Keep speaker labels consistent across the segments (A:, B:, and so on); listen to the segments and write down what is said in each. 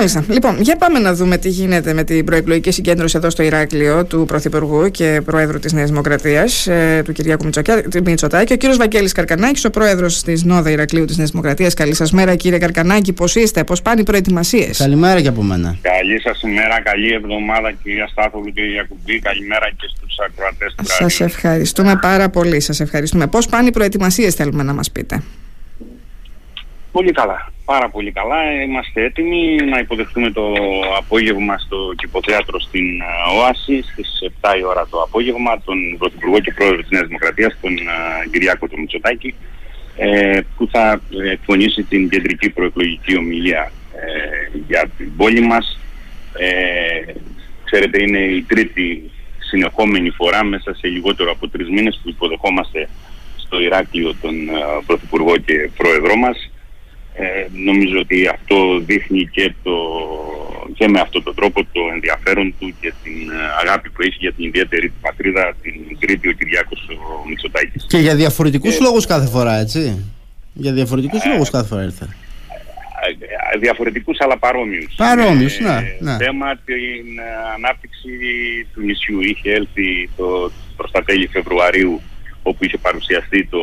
A: Μάλιστα. Λοιπόν, για πάμε να δούμε τι γίνεται με την προεκλογική συγκέντρωση εδώ στο Ηράκλειο του Πρωθυπουργού και Προέδρου της Νέας Δημοκρατίας, ε, του Κυριάκου Μητσοτάκη. Ο κύριος Βαγγέλης Καρκανάκης, ο Πρόεδρος της Νόδα Ηρακλείου της Νέας Δημοκρατίας. Καλή σας μέρα, κύριε Καρκανάκη. Πώς είστε, πώς πάνε οι προετοιμασίες;
B: Καλημέρα και από μένα.
C: Καλή σας μέρα, καλή εβδομάδα, κυρία Στάθοβου και Ιακουμπή. Καλημέρα και στους ακροατές του
A: Σας ευχαριστούμε πάρα πολύ. Σας ευχαριστούμε. Πώς πάνε οι προετοιμασίες, θέλουμε να μας πείτε;
C: Πολύ καλά. Πάρα πολύ καλά. Είμαστε έτοιμοι να υποδεχτούμε το απόγευμα στο Κυποθέατρο στην ε, Όαση στις 7 η ώρα το απόγευμα τον Πρωθυπουργό και Πρόεδρο της Νέας Δημοκρατίας, τον ε, Κυριάκο του Μητσοτάκη ε, που θα εκφωνήσει την κεντρική προεκλογική ομιλία για την πόλη μας. Ξέρετε είναι η τρίτη συνεχόμενη φορά μέσα σε λιγότερο από τρεις μήνες που υποδεχόμαστε στο Ηράκλειο τον Πρωθυπουργό και Πρόεδρό μας. Ε, νομίζω ότι αυτό δείχνει και, το, και με αυτόν τον τρόπο το ενδιαφέρον του και την ε, αγάπη που έχει για την ιδιαίτερη του πατρίδα, την Κρήτη, ο Κυριάκος ο Μητσοτάκης.
B: Και για διαφορετικούς ε, λόγους κάθε φορά, έτσι. Για διαφορετικούς ε, λόγους κάθε φορά ήρθε.
C: Ε, διαφορετικούς αλλά παρόμοιους.
B: Παρόμοιους, ε, ναι, ναι.
C: Θέμα την ανάπτυξη του νησιού. Είχε έλθει το, προς τα τέλη Φεβρουαρίου όπου είχε παρουσιαστεί το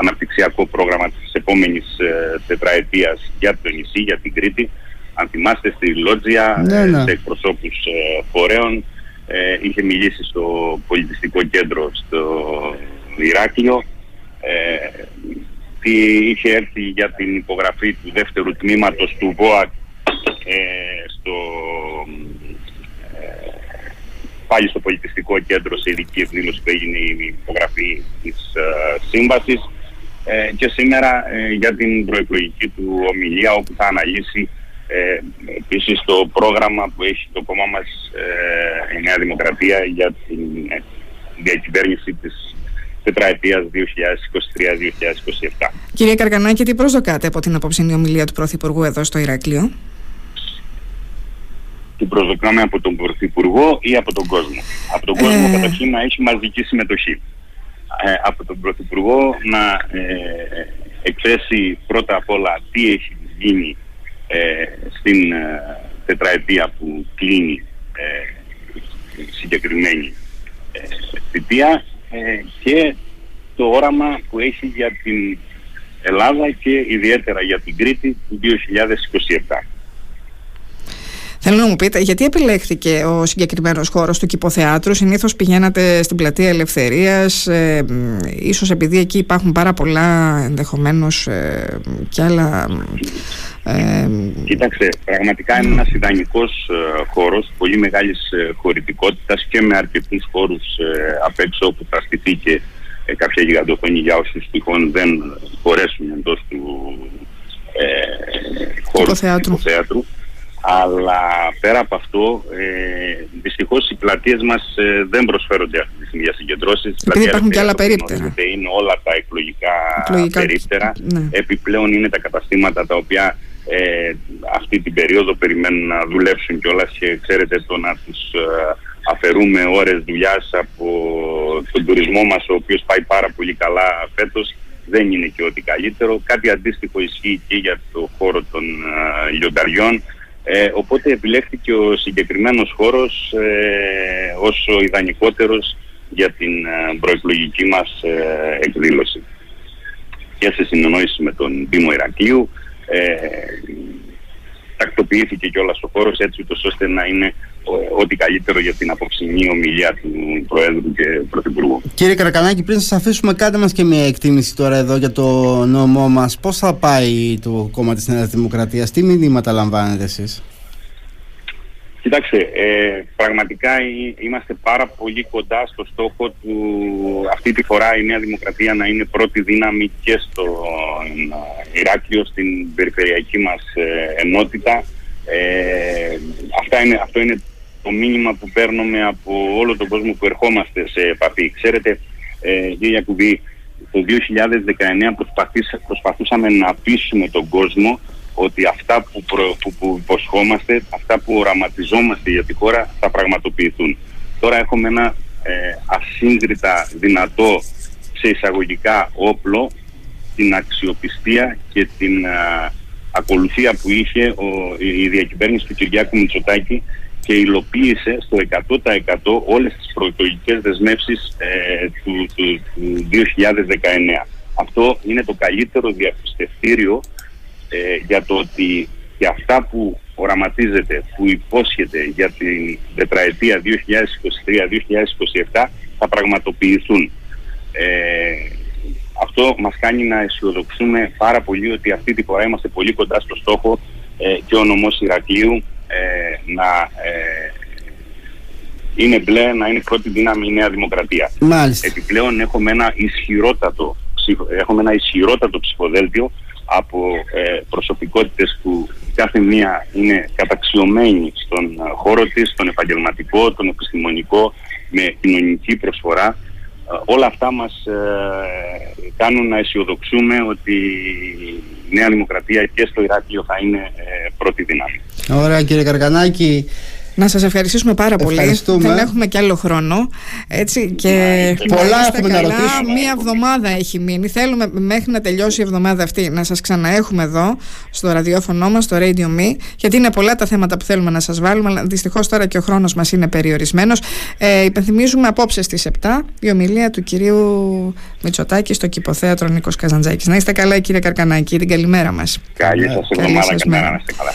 C: αναπτυξιακό πρόγραμμα της επόμενης ε, τετραετίας για το νησί, για την Κρήτη. Αν θυμάστε στη Λότζια, ναι, ναι. σε εκπροσώπους ε, φορέων, ε, είχε μιλήσει στο πολιτιστικό κέντρο στο Ηράκλειο. Ε, είχε έρθει για την υπογραφή του δεύτερου τμήματος του ΒΟΑΚ ε, στο πάλι στο πολιτιστικό κέντρο σε ειδική εκδήλωση που έγινε η υπογραφή της uh, σύμβασης ε, και σήμερα ε, για την προεκλογική του ομιλία όπου θα αναλύσει ε, επίσης το πρόγραμμα που έχει το κόμμα μας ε, η Νέα Δημοκρατία για την διακυβέρνηση της τετραετίας 2023-2027.
A: Κύριε Καρκανάκη, τι προσδοκάτε από την απόψηνή ομιλία του Πρωθυπουργού εδώ στο Ηράκλειο;
C: Την προσδοκάμε από τον Πρωθυπουργό ή από τον κόσμο; Από τον κόσμο ε... καταρχήν να έχει μαζική συμμετοχή. Ε, από τον Πρωθυπουργό να ε, εκθέσει πρώτα απ' όλα τι έχει γίνει ε, στην ε, τετραετία που κλείνει ε, συγκεκριμένη ε, θητεία και το όραμα που έχει για την Ελλάδα και ιδιαίτερα για την Κρήτη του 2027.
A: Θέλω να μου πείτε, γιατί επιλέχθηκε ο συγκεκριμένος χώρος του Κηποθεάτρου. Συνήθως πηγαίνατε στην πλατεία Ελευθερίας, ε, ίσως επειδή εκεί υπάρχουν πάρα πολλά ενδεχομένως ε, και άλλα.
C: Ε, Κοίταξε, πραγματικά είναι ένας ιδανικός ε, χώρος πολύ μεγάλης ε, χωρητικότητας και με αρκετούς χώρους ε, απ' έξω όπου θα στηθεί και ε, κάποια γιγαντοφωνή για όσους τυχόν δεν χωρέσουν εντός του ε, χώρου του θέατρου. Αλλά πέρα από αυτό, ε, δυστυχώς οι πλατείες μας ε, δεν προσφέρονται αυτή τη στιγμή για συγκεντρώσεις.
A: Επειδή υπάρχουν και άλλα περίπτερα.
C: Είναι όλα τα εκλογικά, εκλογικά περίπτερα. Ναι. Επιπλέον είναι τα καταστήματα τα οποία ε, αυτή την περίοδο περιμένουν να δουλέψουν κιόλας και ξέρετε το να τους ε, αφαιρούμε ώρες δουλειάς από τον τουρισμό μας, ο οποίος πάει πάρα πολύ καλά φέτος. Δεν είναι και ό,τι καλύτερο. Κάτι αντίστοιχο ισχύει και για το χώρο των ε, λιονταριών. Ε, οπότε επιλέχθηκε ο συγκεκριμένος χώρος ε, ως ο ιδανικότερος για την ε, προεκλογική μας ε, εκδήλωση. Και σε συνεννόηση με τον Δήμο Ηρακλείου ε, τακτοποιήθηκε κιόλας ο χώρος έτσι ώστε να είναι ό,τι καλύτερο για την απόψινή ομιλία του Προέδρου και Πρωθυπουργού.
B: Κύριε Καρακανάκη, πριν σας αφήσουμε κάντε μας και μια εκτίμηση τώρα εδώ για το νόμο μας. Πώς θα πάει το κόμμα της Νέας Δημοκρατίας, τι μηνύματα λαμβάνετε εσείς;
C: Κοιτάξτε, ε, πραγματικά είμαστε πάρα πολύ κοντά στο στόχο του αυτή τη φορά η Νέα Δημοκρατία να είναι πρώτη δύναμη και στο ε, Ηράκλειο, στην περιφερειακή μας ε, ενότητα. Ε, αυτά είναι, αυτό είναι το μήνυμα που παίρνουμε από όλο τον κόσμο που ερχόμαστε σε επαφή. Ξέρετε, ε, κύριε Ιακουβή, το 2019 προσπαθούσαμε να πείσουμε τον κόσμο ότι αυτά που, προ, που, που υποσχόμαστε, αυτά που οραματιζόμαστε για τη χώρα θα πραγματοποιηθούν. Τώρα έχουμε ένα ε, ασύγκριτα δυνατό σε εισαγωγικά όπλο την αξιοπιστία και την ακολουθία που είχε ο, η διακυβέρνηση του Κυριάκου Μητσοτάκη και υλοποίησε στο 100% όλες τις προεκλογικές δεσμεύσεις ε, του, του, του 2019. Αυτό είναι το καλύτερο διαπιστευτήριο ε, για το ότι και αυτά που οραματίζεται, που υπόσχεται για την τετραετία 2023-2027 θα πραγματοποιηθούν. Ε, αυτό μας κάνει να αισιοδοξούμε πάρα πολύ ότι αυτή τη φορά είμαστε πολύ κοντά στο στόχο ε, και ο νομός Ηρακλείου ε, να ε, είναι μπλε, να είναι πρώτη δύναμη η Νέα Δημοκρατία.
B: Μάλιστα.
C: Επιπλέον έχουμε ένα ισχυρότατο, έχουμε ένα ισχυρότατο ψηφοδέλτιο από ε, προσωπικότητες που κάθε μία είναι καταξιωμένη στον ε, χώρο της, τον επαγγελματικό, τον επιστημονικό, με κοινωνική προσφορά. Ε, όλα αυτά μας ε, κάνουν να αισιοδοξούμε ότι η Νέα Δημοκρατία και στο Ηράκλειο θα είναι πρώτη δύναμη.
B: Ωραία κύριε Καρκανάκη.
A: Να σας ευχαριστήσουμε πάρα πολύ. Δεν έχουμε κι άλλο χρόνο. Έτσι, και
B: πολλά έχουμε καλά. να ρωτήσουμε.
A: Μία εβδομάδα έχει μείνει. Θέλουμε μέχρι να τελειώσει η εβδομάδα αυτή να σας ξαναέχουμε εδώ στο ραδιόφωνο μας, στο Radio Me, γιατί είναι πολλά τα θέματα που θέλουμε να σας βάλουμε, αλλά δυστυχώς τώρα και ο χρόνος μας είναι περιορισμένος. Ε, υπενθυμίζουμε απόψε στις 7 η ομιλία του κυρίου Μητσοτάκη στο Κηποθέατρο Νίκος Καζαντζάκης. Να είστε καλά κύριε Καρκανάκη, την καλημέρα μας.
C: Καλή σας εβδομάδα, καλημέρα, να είστε καλά.